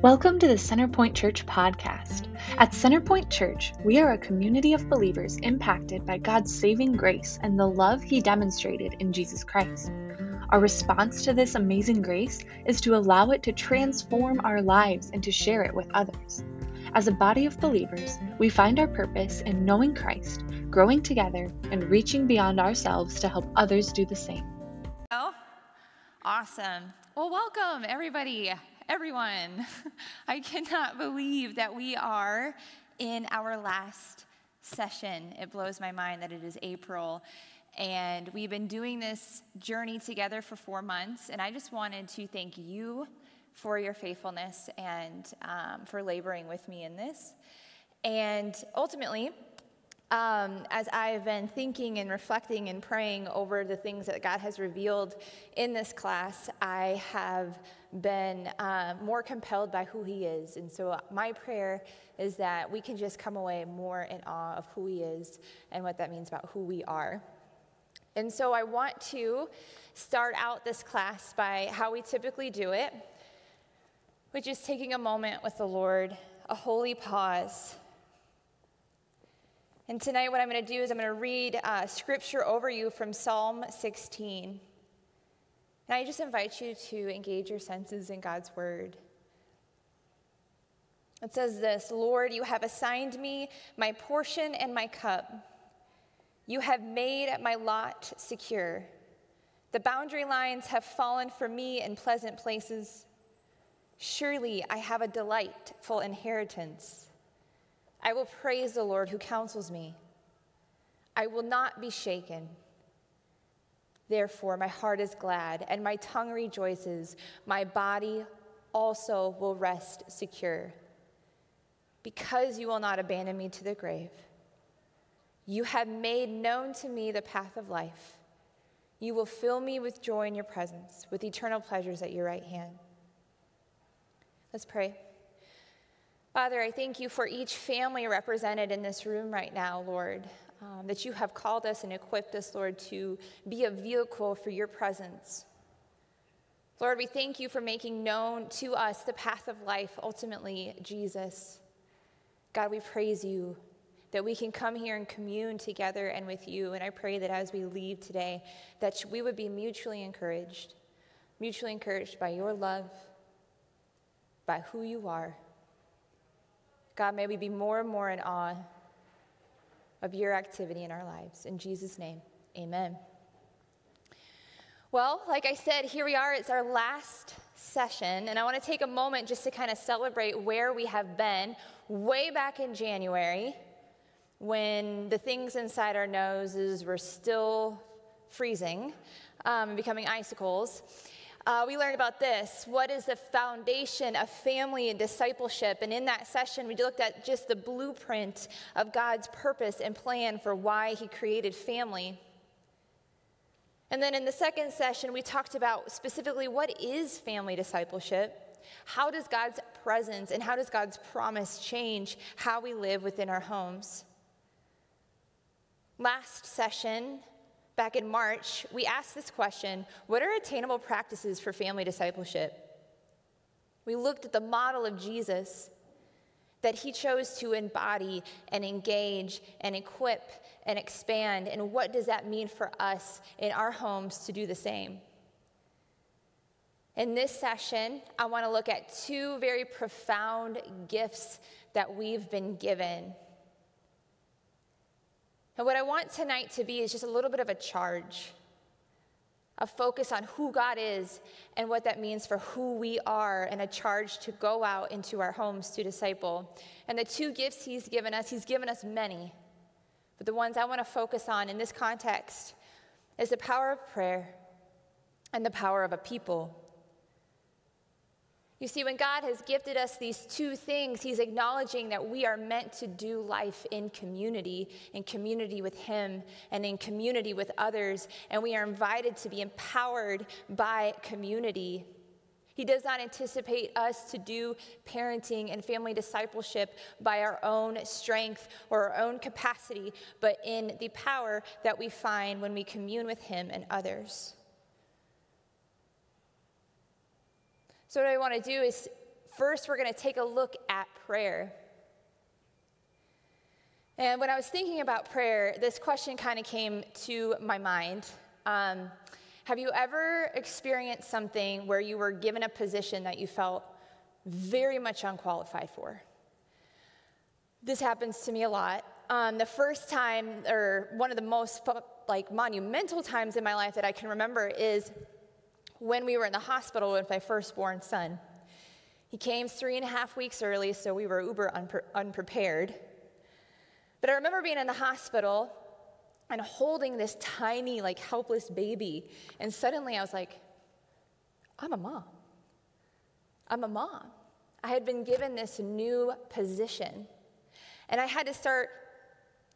Welcome to the Centerpoint Church podcast. At Centerpoint Church, we are a community of believers impacted by God's saving grace and the love He demonstrated in Jesus Christ. Our response to this amazing grace is to allow it to transform our lives and to share it with others. As a body of believers, we find our purpose in knowing Christ, growing together, and reaching beyond ourselves to help others do the same. Oh, awesome. Well, welcome, everybody everyone. I cannot believe that we are in our last session. It blows my mind that it is April. And we've been doing this journey together for four months. And I just wanted to thank you for your faithfulness and um, for laboring with me in this. And ultimately, um, as I've been thinking and reflecting and praying over the things that God has revealed in this class, I have been uh, more compelled by who He is. And so, my prayer is that we can just come away more in awe of who He is and what that means about who we are. And so, I want to start out this class by how we typically do it, which is taking a moment with the Lord, a holy pause and tonight, what I'm going to do is I'm going to read uh, scripture over you from Psalm 16. And I just invite you to engage your senses in God's word. It says this Lord, you have assigned me my portion and my cup. You have made my lot secure. The boundary lines have fallen for me in pleasant places. Surely I have a delightful inheritance. I will praise the Lord who counsels me. I will not be shaken. Therefore, my heart is glad and my tongue rejoices. My body also will rest secure. Because you will not abandon me to the grave, you have made known to me the path of life. You will fill me with joy in your presence, with eternal pleasures at your right hand. Let's pray. Father, I thank you for each family represented in this room right now, Lord, um, that you have called us and equipped us, Lord, to be a vehicle for your presence. Lord, we thank you for making known to us the path of life, ultimately, Jesus. God, we praise you that we can come here and commune together and with you. And I pray that as we leave today, that we would be mutually encouraged, mutually encouraged by your love, by who you are. God, may we be more and more in awe of your activity in our lives. In Jesus' name, amen. Well, like I said, here we are. It's our last session, and I want to take a moment just to kind of celebrate where we have been way back in January when the things inside our noses were still freezing um, becoming icicles. Uh, we learned about this. What is the foundation of family and discipleship? And in that session, we looked at just the blueprint of God's purpose and plan for why He created family. And then in the second session, we talked about specifically what is family discipleship? How does God's presence and how does God's promise change how we live within our homes? Last session, back in March, we asked this question What are attainable practices for family discipleship? We looked at the model of Jesus that he chose to embody and engage and equip and expand. And what does that mean for us in our homes to do the same? In this session, I want to look at two very profound gifts that we've been given and what I want tonight to be is just a little bit of a charge, a focus on who God is and what that means for who we are, and a charge to go out into our homes to disciple. And the two gifts He's given us, He's given us many, but the ones I want to focus on in this context is the power of prayer and the power of a people. You see, when God has gifted us these two things, He's acknowledging that we are meant to do life in community, in community with Him, and in community with others, and we are invited to be empowered by community. He does not anticipate us to do parenting and family discipleship by our own strength or our own capacity, but in the power that we find when we commune with Him and others. So, what I want to do is First, we're going to take a look at prayer. And when I was thinking about prayer, this question kind of came to my mind. Um, have you ever experienced something where you were given a position that you felt very much unqualified for? This happens to me a lot. Um, the first time, or one of the most like monumental times in my life that I can remember, is when we were in the hospital with my firstborn son. He came three and a half weeks early, so we were uber unpre- unprepared. But I remember being in the hospital and holding this tiny, like helpless baby. And suddenly I was like, I'm a mom. I'm a mom. I had been given this new position. And I had to start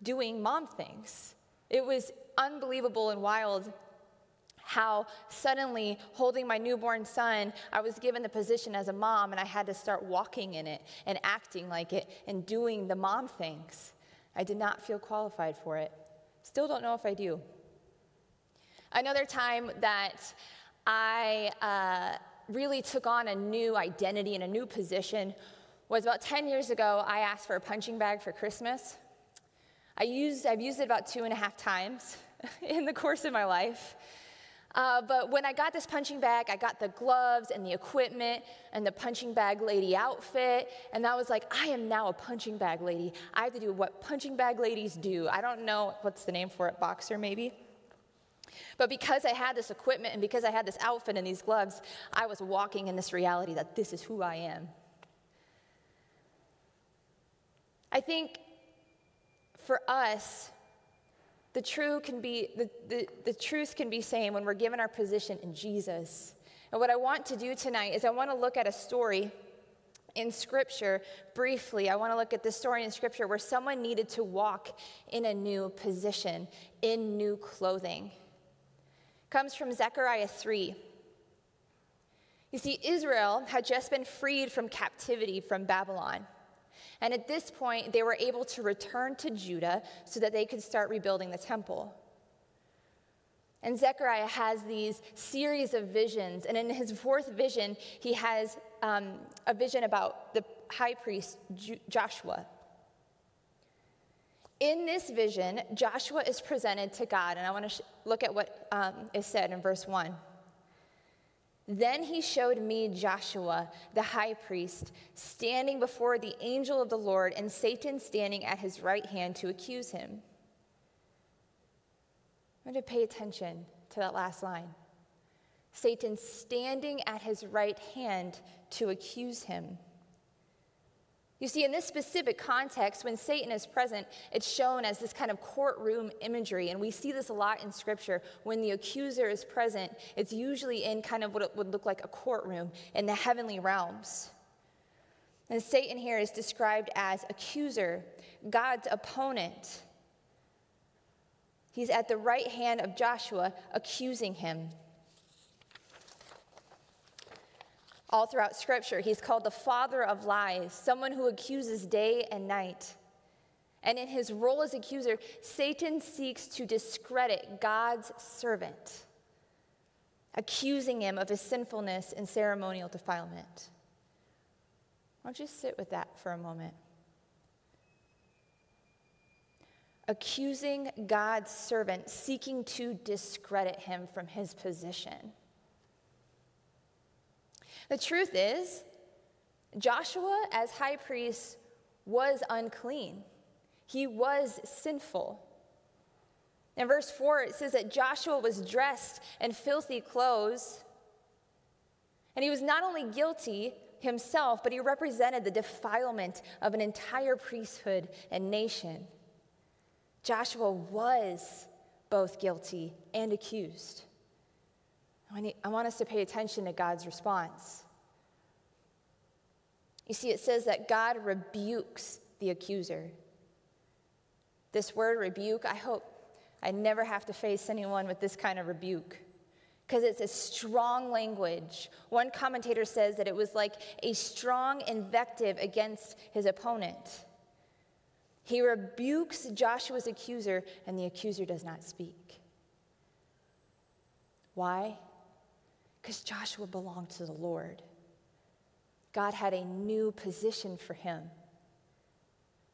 doing mom things. It was unbelievable and wild how suddenly holding my newborn son, I was given the position as a mom and I had to start walking in it and acting like it and doing the mom things. I did not feel qualified for it. Still don't know if I do. Another time that I uh, really took on a new identity and a new position was about 10 years ago. I asked for a punching bag for Christmas. I used, I've used it about two and a half times in the course of my life. Uh, but when I got this punching bag, I got the gloves and the equipment and the punching bag lady outfit. And I was like, I am now a punching bag lady. I have to do what punching bag ladies do. I don't know what's the name for it, boxer maybe? But because I had this equipment and because I had this outfit and these gloves, I was walking in this reality that this is who I am. I think for us, the, true can be, the, the, the truth can be same when we're given our position in Jesus. And what I want to do tonight is I want to look at a story in Scripture briefly. I want to look at this story in Scripture where someone needed to walk in a new position, in new clothing. It comes from Zechariah 3. You see, Israel had just been freed from captivity from Babylon. And at this point, they were able to return to Judah so that they could start rebuilding the temple. And Zechariah has these series of visions. And in his fourth vision, he has um, a vision about the high priest Joshua. In this vision, Joshua is presented to God. And I want to sh- look at what um, is said in verse 1. Then he showed me Joshua, the high priest, standing before the angel of the Lord, and Satan standing at his right hand to accuse him. I want to pay attention to that last line. Satan standing at his right hand to accuse him. You see, in this specific context, when Satan is present, it's shown as this kind of courtroom imagery. And we see this a lot in Scripture. When the accuser is present, it's usually in kind of what it would look like a courtroom in the heavenly realms. And Satan here is described as accuser, God's opponent. He's at the right hand of Joshua, accusing him. All throughout Scripture. He's called the father of lies, someone who accuses day and night. And in his role as accuser, Satan seeks to discredit God's servant, accusing him of his sinfulness and ceremonial defilement. Why don't you sit with that for a moment? Accusing God's servant, seeking to discredit him from his position. The truth is, Joshua, as high priest, was unclean. He was sinful. In verse 4, it says that Joshua was dressed in filthy clothes. And he was not only guilty himself, but he represented the defilement of an entire priesthood and nation. Joshua was both guilty and accused. I want us to pay attention to God's response. You see, it says that God rebukes the accuser. This word rebuke, I hope I never have to face anyone with this kind of rebuke because it's a strong language. One commentator says that it was like a strong invective against his opponent. He rebukes Joshua's accuser, and the accuser does not speak. Why? Because Joshua belonged to the Lord. God had a new position for him.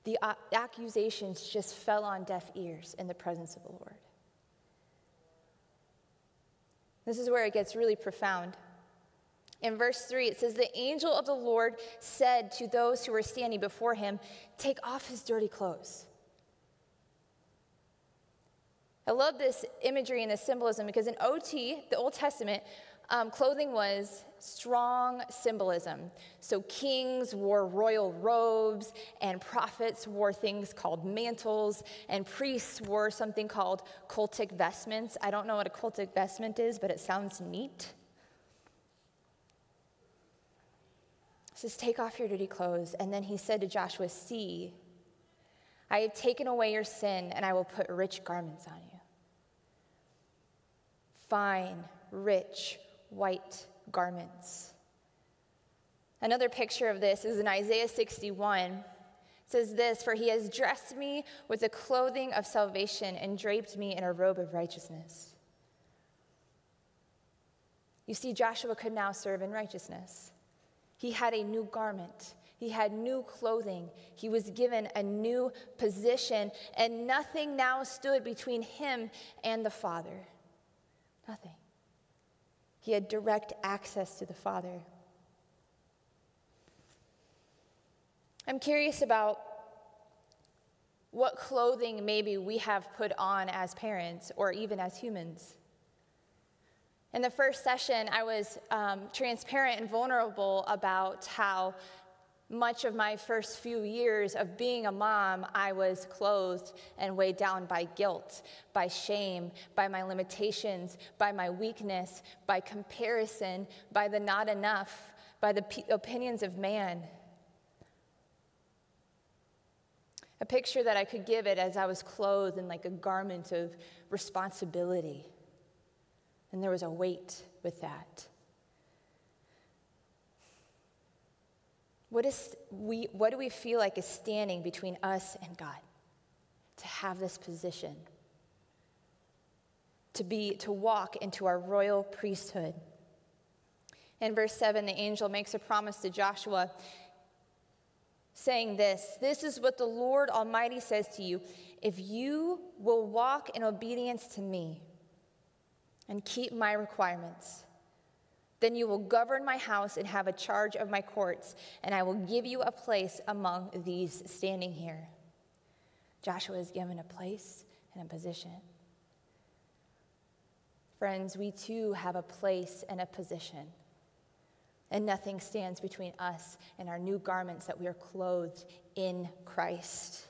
The accusations just fell on deaf ears in the presence of the Lord. This is where it gets really profound. In verse 3, it says, The angel of the Lord said to those who were standing before him, Take off his dirty clothes. I love this imagery and this symbolism because in OT, the Old Testament, um, clothing was strong symbolism. So kings wore royal robes, and prophets wore things called mantles, and priests wore something called cultic vestments. I don't know what a cultic vestment is, but it sounds neat. Says, Take off your dirty clothes. And then he said to Joshua, See, I have taken away your sin, and I will put rich garments on you. Fine, rich, white garments. Another picture of this is in Isaiah 61. It says this For he has dressed me with the clothing of salvation and draped me in a robe of righteousness. You see, Joshua could now serve in righteousness. He had a new garment. He had new clothing. He was given a new position, and nothing now stood between him and the Father. Nothing. He had direct access to the Father. I'm curious about what clothing maybe we have put on as parents or even as humans. In the first session, I was um, transparent and vulnerable about how much of my first few years of being a mom, I was clothed and weighed down by guilt, by shame, by my limitations, by my weakness, by comparison, by the not enough, by the p- opinions of man. A picture that I could give it as I was clothed in like a garment of responsibility. And there was a weight with that. What, is we, what do we feel like is standing between us and God to have this position? To be to walk into our royal priesthood. In verse 7, the angel makes a promise to Joshua, saying this This is what the Lord Almighty says to you if you will walk in obedience to me and keep my requirements then you will govern my house and have a charge of my courts, and I will give you a place among these standing here. Joshua is given a place and a position. Friends, we too have a place and a position. And nothing stands between us and our new garments that we are clothed in Christ.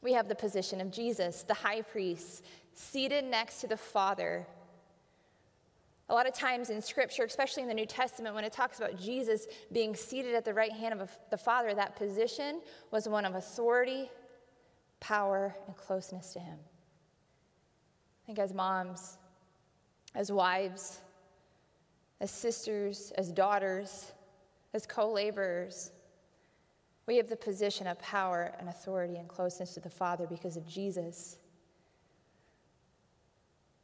We have the position of Jesus, the high priest, seated next to the Father a lot of times in Scripture, especially in the New Testament, when it talks about Jesus being seated at the right hand of the Father, that position was one of authority, power, and closeness to Him. I think as moms, as wives, as sisters, as daughters, as co laborers, we have the position of power and authority and closeness to the Father because of Jesus.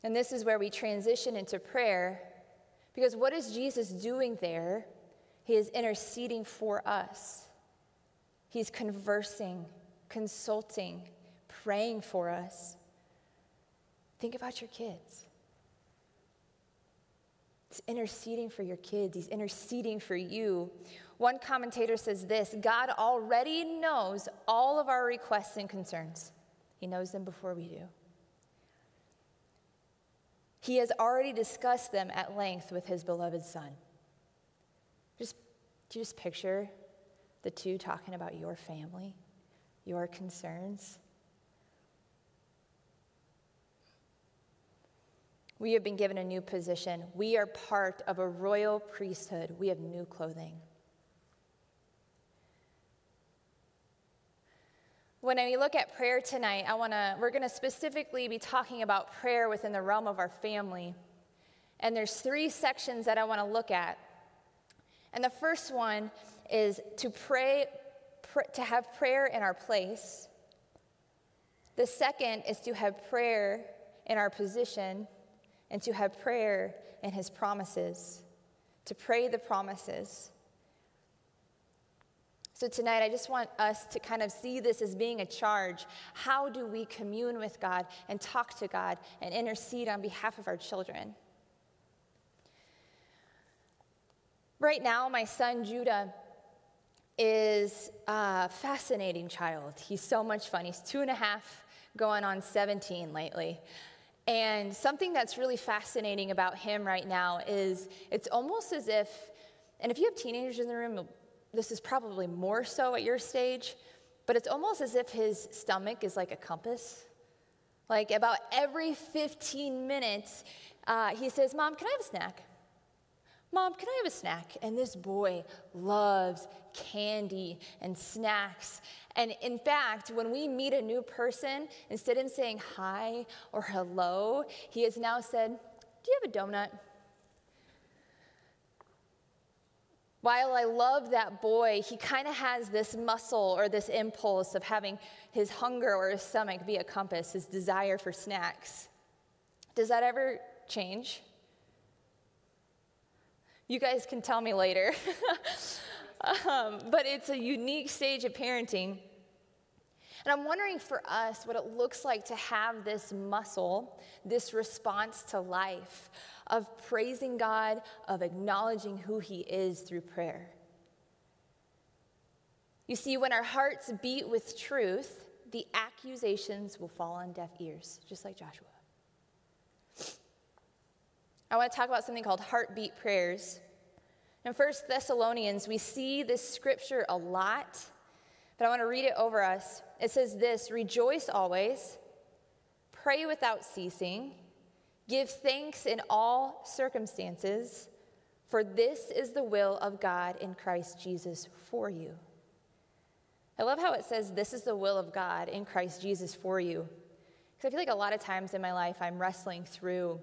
And this is where we transition into prayer because what is Jesus doing there? He is interceding for us, He's conversing, consulting, praying for us. Think about your kids. He's interceding for your kids, He's interceding for you. One commentator says this God already knows all of our requests and concerns, He knows them before we do. He has already discussed them at length with his beloved son. Just, do you just picture the two talking about your family, your concerns? We have been given a new position. We are part of a royal priesthood. We have new clothing. When we look at prayer tonight, I want to we're going to specifically be talking about prayer within the realm of our family. And there's three sections that I want to look at. And the first one is to pray pr- to have prayer in our place. The second is to have prayer in our position and to have prayer in his promises. to pray the promises. So, tonight, I just want us to kind of see this as being a charge. How do we commune with God and talk to God and intercede on behalf of our children? Right now, my son Judah is a fascinating child. He's so much fun. He's two and a half, going on 17 lately. And something that's really fascinating about him right now is it's almost as if, and if you have teenagers in the room, this is probably more so at your stage, but it's almost as if his stomach is like a compass. Like about every 15 minutes, uh, he says, Mom, can I have a snack? Mom, can I have a snack? And this boy loves candy and snacks. And in fact, when we meet a new person, instead of saying hi or hello, he has now said, Do you have a donut? While I love that boy, he kind of has this muscle or this impulse of having his hunger or his stomach be a compass, his desire for snacks. Does that ever change? You guys can tell me later. um, but it's a unique stage of parenting. And I'm wondering for us what it looks like to have this muscle, this response to life of praising God, of acknowledging who He is through prayer. You see, when our hearts beat with truth, the accusations will fall on deaf ears, just like Joshua. I want to talk about something called heartbeat prayers. In 1 Thessalonians, we see this scripture a lot, but I want to read it over us. It says this Rejoice always, pray without ceasing, give thanks in all circumstances, for this is the will of God in Christ Jesus for you. I love how it says, This is the will of God in Christ Jesus for you. Because I feel like a lot of times in my life, I'm wrestling through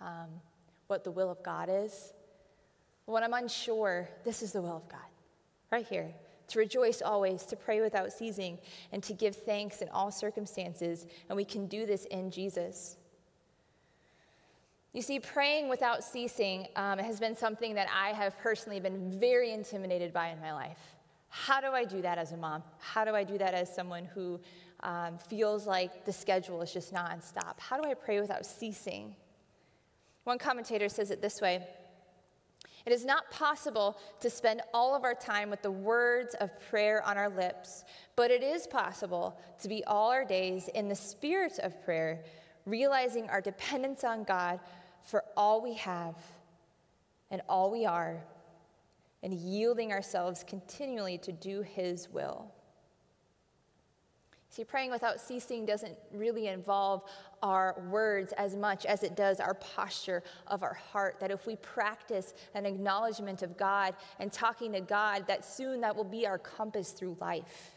um, what the will of God is. When I'm unsure, this is the will of God, right here. To rejoice always, to pray without ceasing, and to give thanks in all circumstances. And we can do this in Jesus. You see, praying without ceasing um, has been something that I have personally been very intimidated by in my life. How do I do that as a mom? How do I do that as someone who um, feels like the schedule is just nonstop? How do I pray without ceasing? One commentator says it this way It is not possible to spend all of our time with the words of prayer on our lips, but it is possible to be all our days in the spirit of prayer, realizing our dependence on God for all we have and all we are, and yielding ourselves continually to do His will. See, praying without ceasing doesn't really involve our words as much as it does our posture of our heart. That if we practice an acknowledgement of God and talking to God, that soon that will be our compass through life.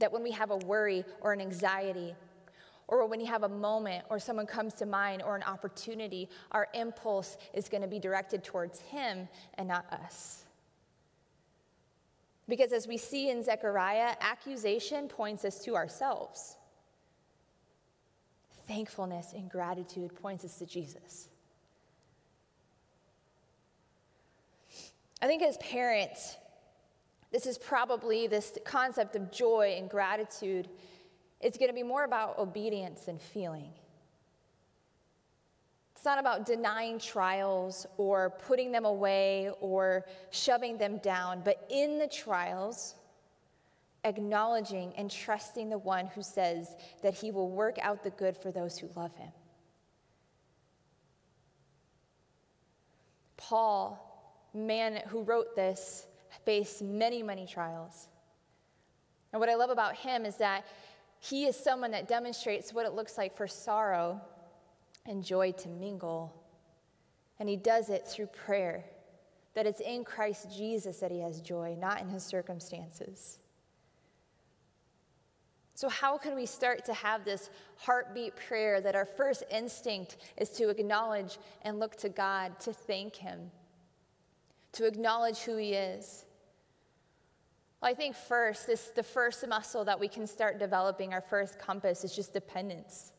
That when we have a worry or an anxiety, or when you have a moment or someone comes to mind or an opportunity, our impulse is going to be directed towards Him and not us. Because as we see in Zechariah, accusation points us to ourselves. Thankfulness and gratitude points us to Jesus. I think as parents, this is probably this concept of joy and gratitude. It's going to be more about obedience than feeling. It's not about denying trials or putting them away or shoving them down, but in the trials, acknowledging and trusting the one who says that he will work out the good for those who love him. Paul, man who wrote this, faced many, many trials. And what I love about him is that he is someone that demonstrates what it looks like for sorrow and joy to mingle. And he does it through prayer, that it's in Christ Jesus that he has joy, not in his circumstances. So, how can we start to have this heartbeat prayer that our first instinct is to acknowledge and look to God, to thank Him, to acknowledge who He is? Well, I think first, this, the first muscle that we can start developing, our first compass, is just dependence.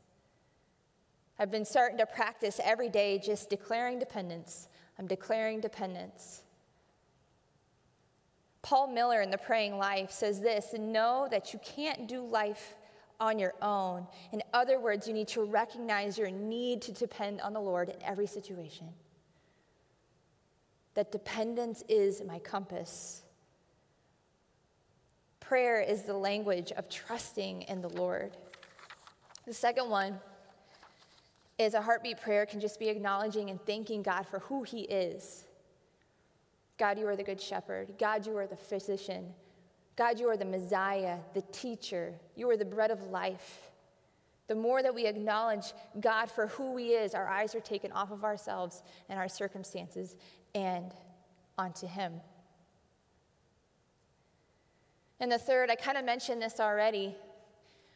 I've been starting to practice every day just declaring dependence, I'm declaring dependence. Paul Miller in The Praying Life says this Know that you can't do life on your own. In other words, you need to recognize your need to depend on the Lord in every situation. That dependence is my compass. Prayer is the language of trusting in the Lord. The second one is a heartbeat prayer can just be acknowledging and thanking God for who He is. God, you are the good shepherd. God, you are the physician. God, you are the Messiah, the teacher. You are the bread of life. The more that we acknowledge God for who He is, our eyes are taken off of ourselves and our circumstances and onto Him. And the third, I kind of mentioned this already,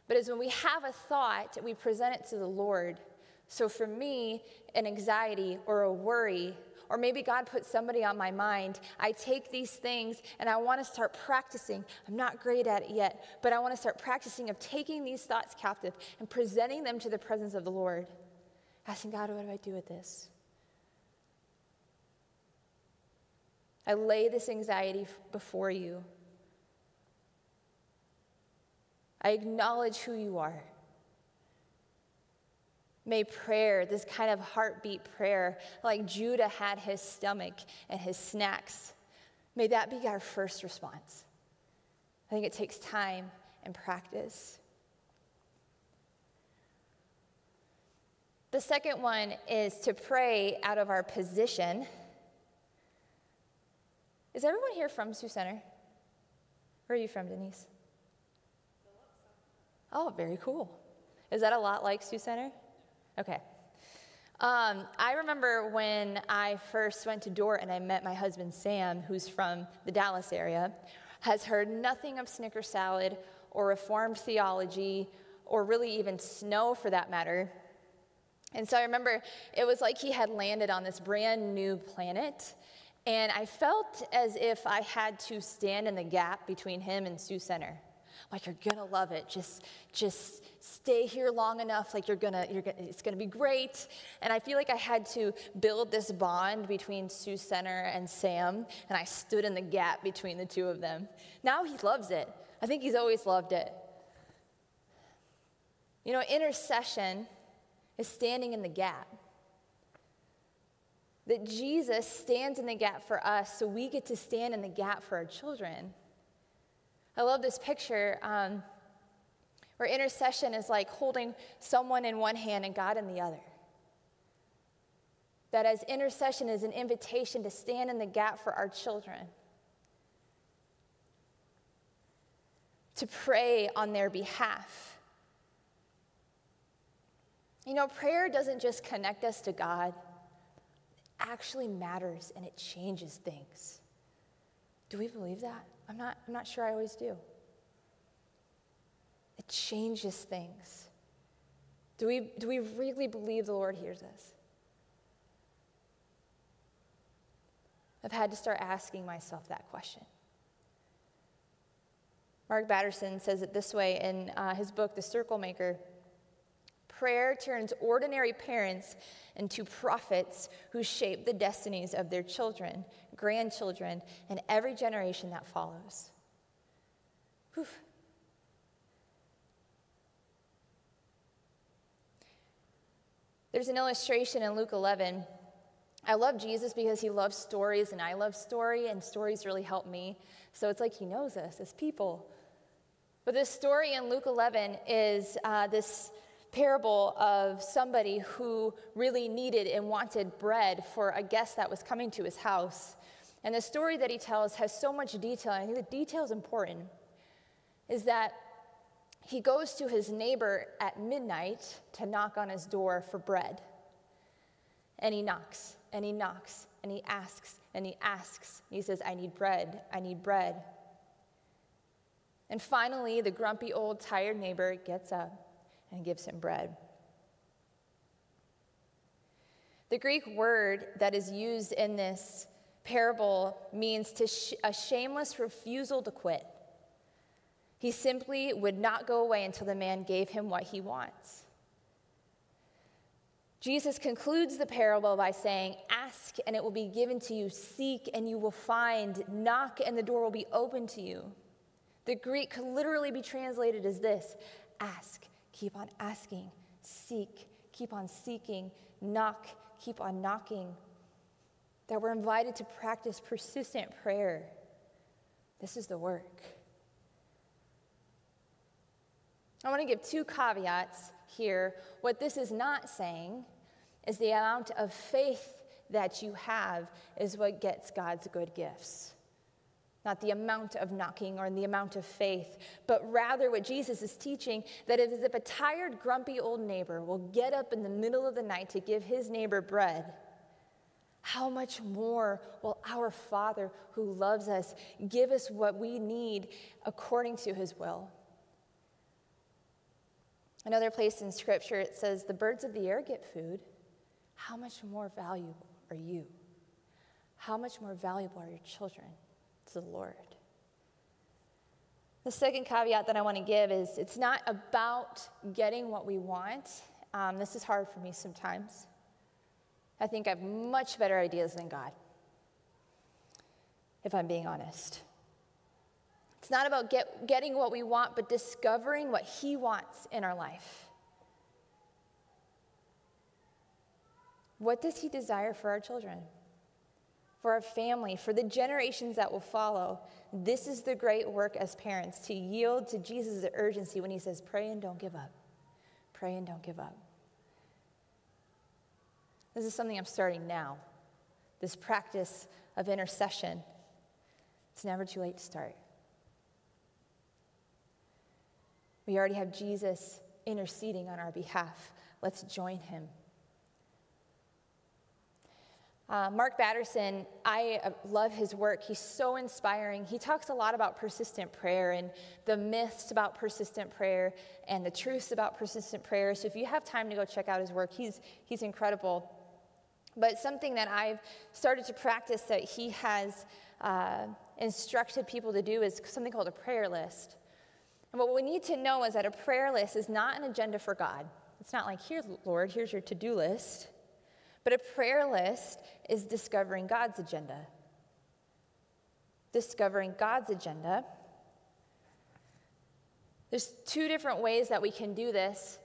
but is when we have a thought, we present it to the Lord. So for me, an anxiety or a worry, or maybe God put somebody on my mind, I take these things and I want to start practicing. I'm not great at it yet, but I want to start practicing of taking these thoughts captive and presenting them to the presence of the Lord. Asking God, what do I do with this? I lay this anxiety before you. I acknowledge who you are. May prayer, this kind of heartbeat prayer, like Judah had his stomach and his snacks, may that be our first response. I think it takes time and practice. The second one is to pray out of our position. Is everyone here from Sioux Center? Where are you from, Denise? Oh, very cool. Is that a lot like Sioux Center? Okay. Um, I remember when I first went to Dordt and I met my husband Sam, who's from the Dallas area, has heard nothing of Snicker salad or Reformed theology or really even snow for that matter. And so I remember it was like he had landed on this brand new planet. And I felt as if I had to stand in the gap between him and Sioux Center like you're gonna love it. Just, just stay here long enough. Like you're gonna, you're gonna, it's gonna be great. And I feel like I had to build this bond between Sioux Center and Sam, and I stood in the gap between the two of them. Now he loves it. I think he's always loved it. You know, intercession is standing in the gap. That Jesus stands in the gap for us so we get to stand in the gap for our children. I love this picture um, where intercession is like holding someone in one hand and God in the other. That as intercession is an invitation to stand in the gap for our children, to pray on their behalf. You know, prayer doesn't just connect us to God, it actually matters and it changes things. Do we believe that? I'm not, I'm not sure I always do. It changes things. Do we, do we really believe the Lord hears us? I've had to start asking myself that question. Mark Batterson says it this way in uh, his book, The Circle Maker. Prayer turns ordinary parents into prophets who shape the destinies of their children, grandchildren, and every generation that follows. Whew. There's an illustration in Luke 11. I love Jesus because he loves stories, and I love story, and stories really help me. So it's like he knows us as people. But this story in Luke 11 is uh, this parable of somebody who really needed and wanted bread for a guest that was coming to his house. And the story that he tells has so much detail, and I think the detail is important, is that he goes to his neighbor at midnight to knock on his door for bread. And he knocks, and he knocks, and he asks, and he asks. And He says, I need bread, I need bread. And finally, the grumpy old tired neighbor gets up and gives him bread. The Greek word that is used in this parable means to sh- a shameless refusal to quit. He simply would not go away until the man gave him what he wants. Jesus concludes the parable by saying, Ask and it will be given to you. Seek and you will find. Knock and the door will be open to you. The Greek could literally be translated as this ask, keep on asking, seek, keep on seeking, knock, keep on knocking. That we're invited to practice persistent prayer. This is the work. I want to give two caveats here. What this is not saying is the amount of faith that you have is what gets God's good gifts. Not the amount of knocking or the amount of faith, but rather what Jesus is teaching that it is if a tired, grumpy old neighbor will get up in the middle of the night to give his neighbor bread, how much more will our Father who loves us give us what we need according to his will? Another place in Scripture it says, The birds of the air get food. How much more valuable are you? How much more valuable are your children to the Lord? The second caveat that I want to give is it's not about getting what we want. Um, this is hard for me sometimes. I think I have much better ideas than God, if I'm being honest. It's not about get, getting what we want, but discovering what He wants in our life. What does He desire for our children, for our family, for the generations that will follow? This is the great work as parents to yield to Jesus' urgency when He says, Pray and don't give up. Pray and don't give up. This is something I'm starting now. This practice of intercession. It's never too late to start. We already have Jesus interceding on our behalf. Let's join him. Uh, Mark Batterson, I uh, love his work. He's so inspiring. He talks a lot about persistent prayer and the myths about persistent prayer and the truths about persistent prayer. So if you have time to go check out his work, he's, he's incredible. But something that I've started to practice that he has uh, instructed people to do is something called a prayer list. And what we need to know is that a prayer list is not an agenda for God. It's not like, here, Lord, here's your to do list. But a prayer list is discovering God's agenda. Discovering God's agenda. There's two different ways that we can do this.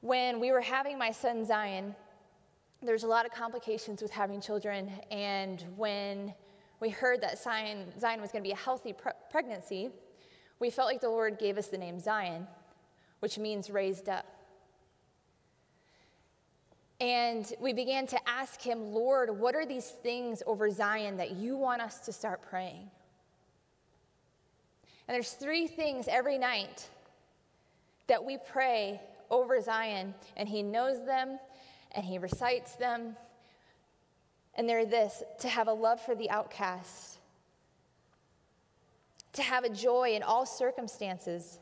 When we were having my son Zion, there's a lot of complications with having children. And when we heard that Zion, Zion was going to be a healthy pre- pregnancy, we felt like the Lord gave us the name Zion, which means raised up. And we began to ask him, Lord, what are these things over Zion that you want us to start praying? And there's three things every night that we pray over Zion, and he knows them and he recites them. And they're this to have a love for the outcast, to have a joy in all circumstances,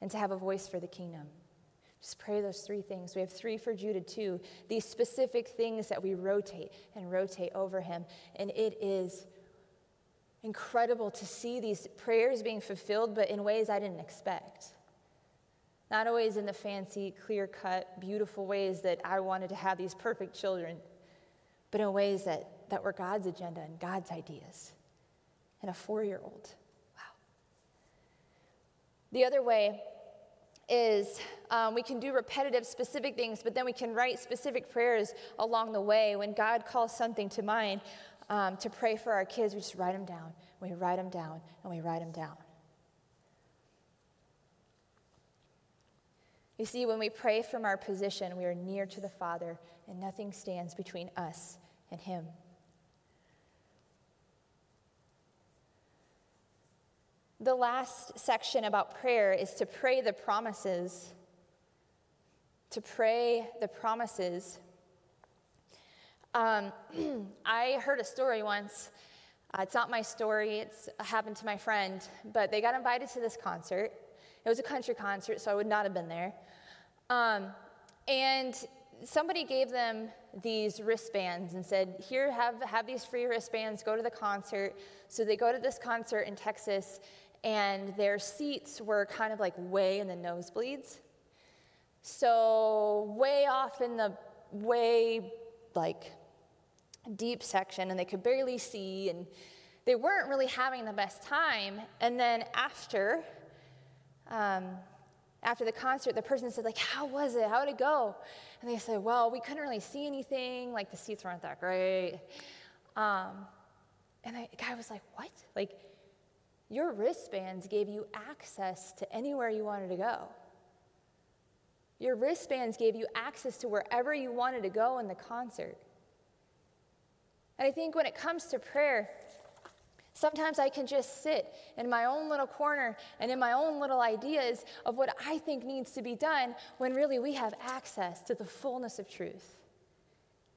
and to have a voice for the kingdom. Just pray those three things. We have three for Judah, too. These specific things that we rotate and rotate over him. And it is incredible to see these prayers being fulfilled, but in ways I didn't expect. Not always in the fancy, clear cut, beautiful ways that I wanted to have these perfect children, but in ways that, that were God's agenda and God's ideas. And a four year old. Wow. The other way is um, we can do repetitive, specific things, but then we can write specific prayers along the way. When God calls something to mind um, to pray for our kids, we just write them down. We write them down, and we write them down. You see, when we pray from our position, we are near to the Father, and nothing stands between us and Him. The last section about prayer is to pray the promises. To pray the promises. Um, I heard a story once. Uh, it's not my story, it's happened to my friend, but they got invited to this concert. It was a country concert, so I would not have been there. Um, and somebody gave them these wristbands and said, Here, have, have these free wristbands, go to the concert. So they go to this concert in Texas, and their seats were kind of like way in the nosebleeds. So, way off in the way like deep section and they could barely see and they weren't really having the best time. And then after, um, after the concert, the person said, like, how was it? How did it go? And they said, well, we couldn't really see anything. Like, the seats weren't that great. Um, and the guy was like, what? Like, your wristbands gave you access to anywhere you wanted to go. Your wristbands gave you access to wherever you wanted to go in the concert. And I think when it comes to prayer, sometimes I can just sit in my own little corner and in my own little ideas of what I think needs to be done when really we have access to the fullness of truth.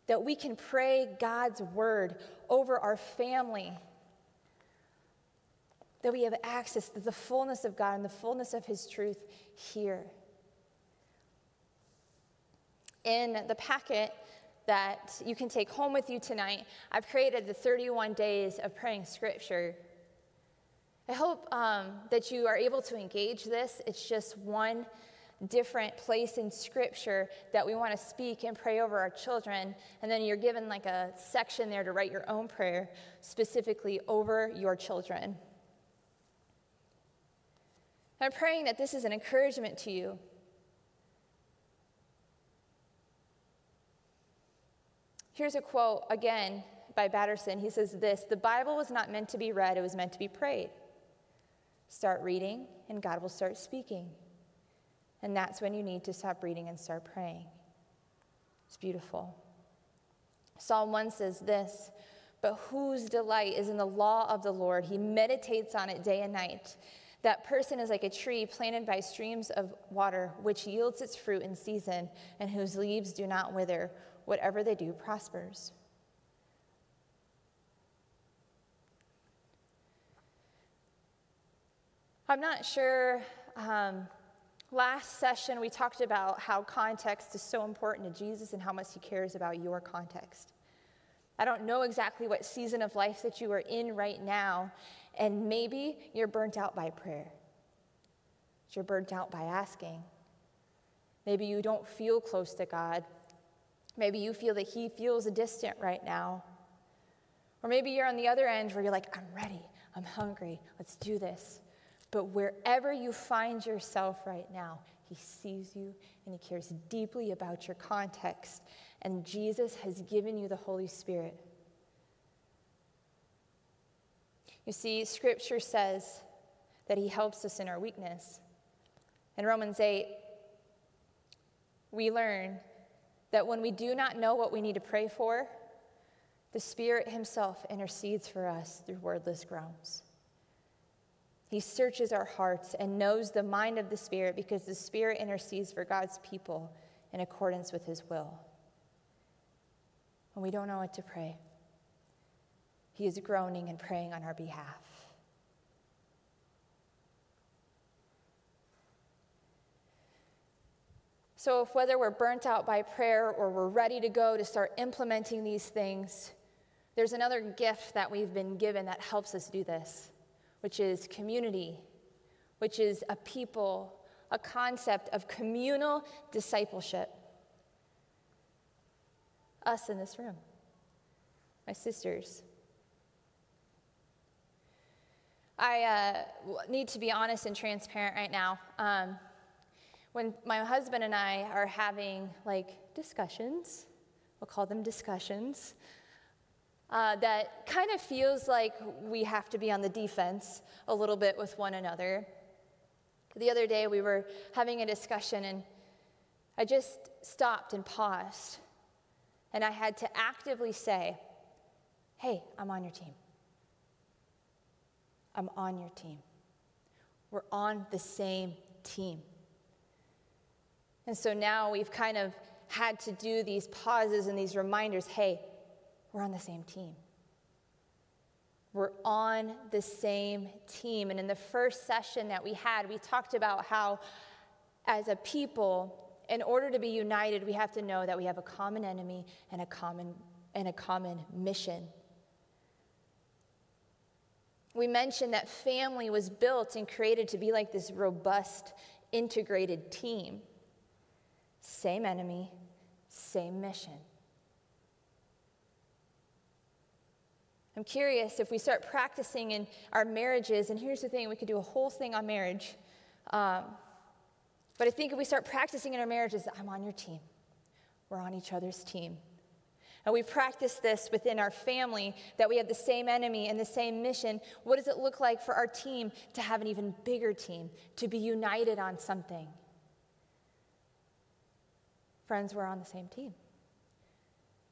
That we can pray God's word over our family. That we have access to the fullness of God and the fullness of His truth here. In the packet, that you can take home with you tonight, I've created the 31 days of praying scripture. I hope um, that you are able to engage this. It's just one different place in scripture that we want to speak and pray over our children. And then you're given like a section there to write your own prayer specifically over your children. I'm praying that this is an encouragement to you Here's a quote again by Batterson. He says this The Bible was not meant to be read, it was meant to be prayed. Start reading, and God will start speaking. And that's when you need to stop reading and start praying. It's beautiful. Psalm 1 says this But whose delight is in the law of the Lord? He meditates on it day and night. That person is like a tree planted by streams of water, which yields its fruit in season, and whose leaves do not wither whatever they do prospers. I'm not sure. Um, last session, we talked about how context is so important to Jesus and how much he cares about your context. I don't know exactly what season of life that you are in right now, and maybe you're burnt out by prayer. You're burnt out by asking. Maybe you don't feel close to God Maybe you feel that he feels distant right now. Or maybe you're on the other end where you're like, I'm ready, I'm hungry, let's do this. But wherever you find yourself right now, he sees you and he cares deeply about your context. And Jesus has given you the Holy Spirit. You see, Scripture says that he helps us in our weakness. In Romans 8, we learn that when we do not know what we need to pray for, the Spirit Himself intercedes for us through wordless groans. He searches our hearts and knows the mind of the Spirit because the Spirit intercedes for God's people in accordance with His will. When we don't know what to pray, He is groaning and praying on our behalf. So, if whether we're burnt out by prayer or we're ready to go to start implementing these things, there's another gift that we've been given that helps us do this, which is community, which is a people, a concept of communal discipleship. Us in this room, my sisters. I uh, need to be honest and transparent right now. Um, when my husband and I are having like discussions, we'll call them discussions, uh, that kind of feels like we have to be on the defense a little bit with one another. The other day we were having a discussion and I just stopped and paused and I had to actively say, Hey, I'm on your team. I'm on your team. We're on the same team. And so now we've kind of had to do these pauses and these reminders hey, we're on the same team. We're on the same team. And in the first session that we had, we talked about how, as a people, in order to be united, we have to know that we have a common enemy and a common, and a common mission. We mentioned that family was built and created to be like this robust, integrated team. Same enemy, same mission. I'm curious if we start practicing in our marriages, and here's the thing we could do a whole thing on marriage. Um, but I think if we start practicing in our marriages, I'm on your team, we're on each other's team. And we practice this within our family that we have the same enemy and the same mission. What does it look like for our team to have an even bigger team, to be united on something? Friends, we're on the same team.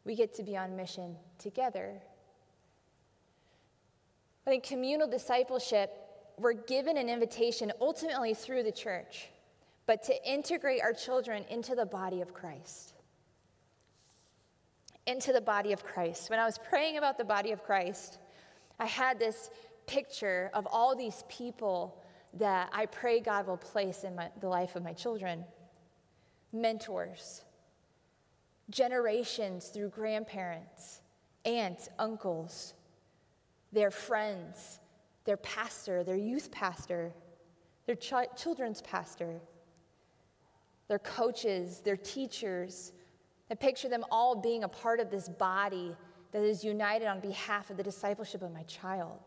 We get to be on mission together. I think communal discipleship, we're given an invitation ultimately through the church, but to integrate our children into the body of Christ into the body of Christ. When I was praying about the body of Christ, I had this picture of all these people that I pray God will place in my, the life of my children mentors, generations through grandparents, aunts, uncles, their friends, their pastor, their youth pastor, their ch- children's pastor, their coaches, their teachers, I picture them all being a part of this body that is united on behalf of the discipleship of my child.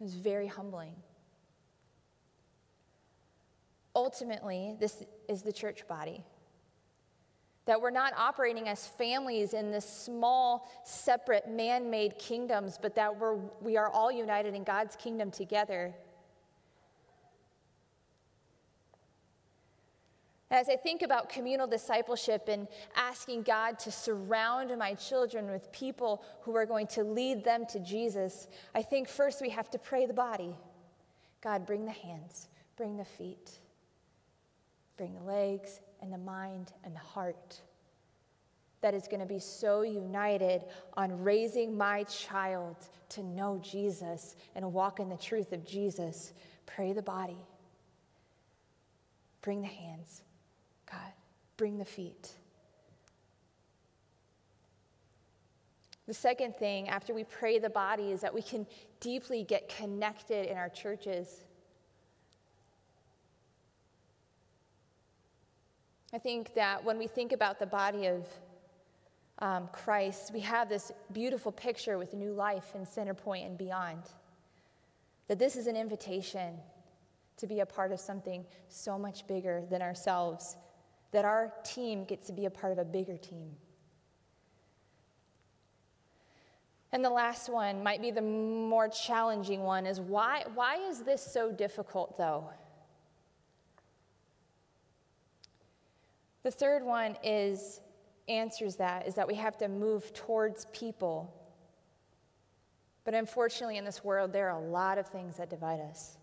It was very humbling. Ultimately, this is the church body. That we're not operating as families in this small, separate, man made kingdoms, but that we're, we are all united in God's kingdom together. As I think about communal discipleship and asking God to surround my children with people who are going to lead them to Jesus, I think first we have to pray the body. God, bring the hands, bring the feet, bring the legs and the mind and the heart that is going to be so united on raising my child to know Jesus and walk in the truth of Jesus. Pray the body, bring the hands, God, bring the feet. The second thing, after we pray the body, is that we can deeply get connected in our churches. I think that when we think about the body of um, Christ, we have this beautiful picture with new life in Centerpoint and beyond. That this is an invitation to be a part of something so much bigger than ourselves that our team gets to be a part of a bigger team. And the last one might be the more challenging one is why, why is this so difficult though? The third one is answers that is that we have to move towards people. But unfortunately, in this world, there are a lot of things that divide us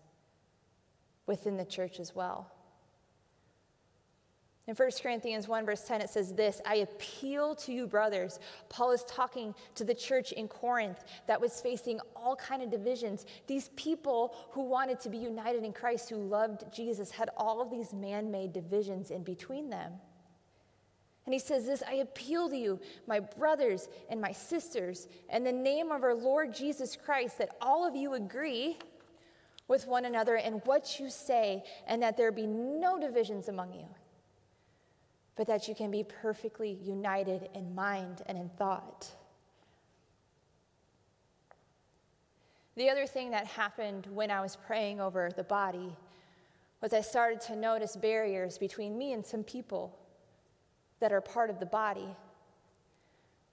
within the church as well. In 1 Corinthians 1, verse 10, it says this I appeal to you, brothers. Paul is talking to the church in Corinth that was facing all kind of divisions. These people who wanted to be united in Christ, who loved Jesus, had all of these man made divisions in between them. And he says this I appeal to you, my brothers and my sisters, in the name of our Lord Jesus Christ, that all of you agree with one another in what you say, and that there be no divisions among you but that you can be perfectly united in mind and in thought. The other thing that happened when I was praying over the body was I started to notice barriers between me and some people that are part of the body.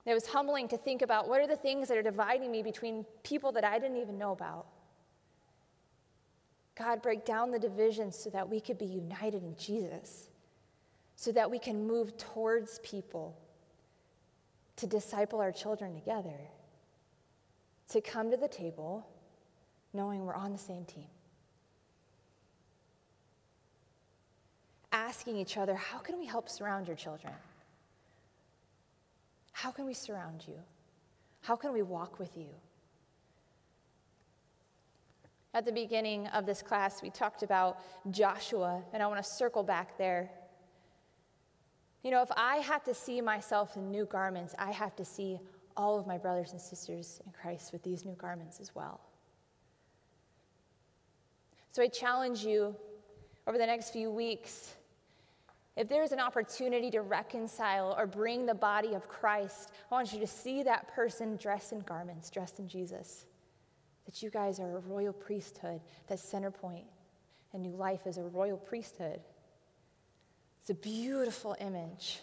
It was humbling to think about what are the things that are dividing me between people that I didn't even know about. God, break down the divisions so that we could be united in Jesus so that we can move towards people to disciple our children together, to come to the table knowing we're on the same team. Asking each other, how can we help surround your children? How can we surround you? How can we walk with you? At the beginning of this class, we talked about Joshua, and I want to circle back there you know, if I have to see myself in new garments, I have to see all of my brothers and sisters in Christ with these new garments as well. So I challenge you over the next few weeks if there's an opportunity to reconcile or bring the body of Christ, I want you to see that person dressed in garments, dressed in Jesus. That you guys are a royal priesthood, that Centerpoint, and new life is a royal priesthood. It's a beautiful image.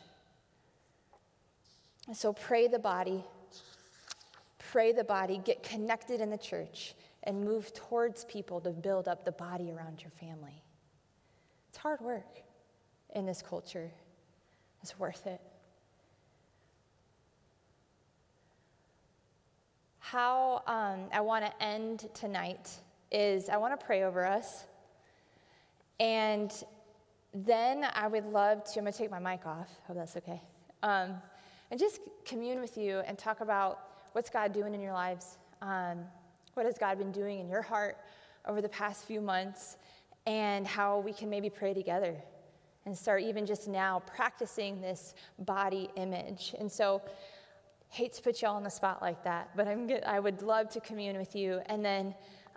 And so pray the body, pray the body, get connected in the church, and move towards people to build up the body around your family. It's hard work in this culture. It's worth it. How um, I want to end tonight is I want to pray over us. And then I would love to, I'm going to take my mic off. Hope that's okay. Um, and just commune with you and talk about what's God doing in your lives. Um, what has God been doing in your heart over the past few months? And how we can maybe pray together and start even just now practicing this body image. And so, hate to put y'all on the spot like that, but I'm good, I would love to commune with you. And then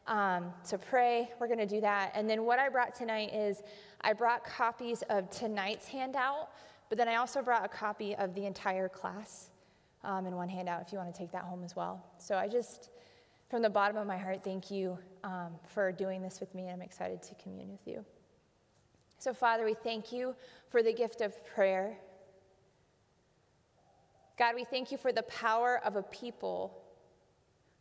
um, to pray, we're going to do that. And then what I brought tonight is I brought copies of tonight's handout, but then I also brought a copy of the entire class um, in one handout if you want to take that home as well. So I just, from the bottom of my heart, thank you um, for doing this with me, and I'm excited to commune with you. So, Father, we thank you for the gift of prayer. God, we thank you for the power of a people,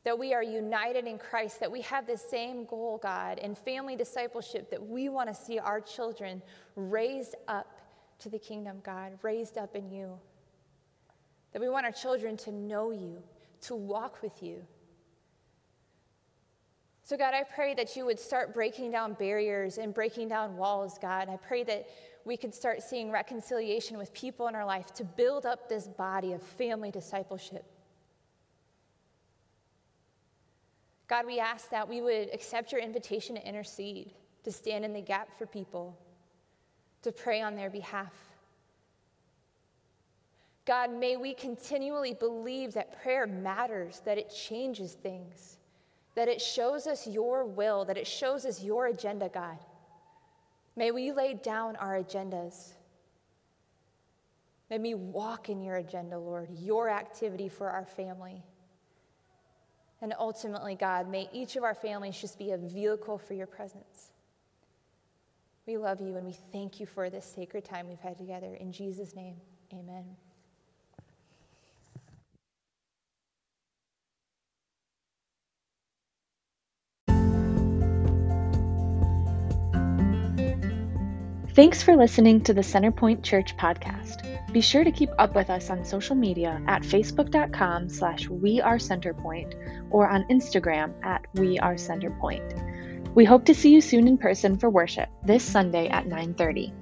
that we are united in Christ, that we have the same goal, God, in family discipleship, that we want to see our children raised up to the kingdom, God, raised up in you. That we want our children to know you, to walk with you. So, God, I pray that you would start breaking down barriers and breaking down walls, God. I pray that we could start seeing reconciliation with people in our life to build up this body of family discipleship. God, we ask that we would accept your invitation to intercede, to stand in the gap for people, to pray on their behalf. God, may we continually believe that prayer matters, that it changes things that it shows us your will, that it shows us your agenda, God. May we lay down our agendas. May we walk in your agenda, Lord, your activity for our family. And ultimately, God, may each of our families just be a vehicle for your presence. We love you and we thank you for this sacred time we've had together. In Jesus' name, amen. Thanks for listening to the Centerpoint Church podcast. Be sure to keep up with us on social media at facebook.com slash we are centerpoint or on Instagram at we are centerpoint. We hope to see you soon in person for worship this Sunday at 930.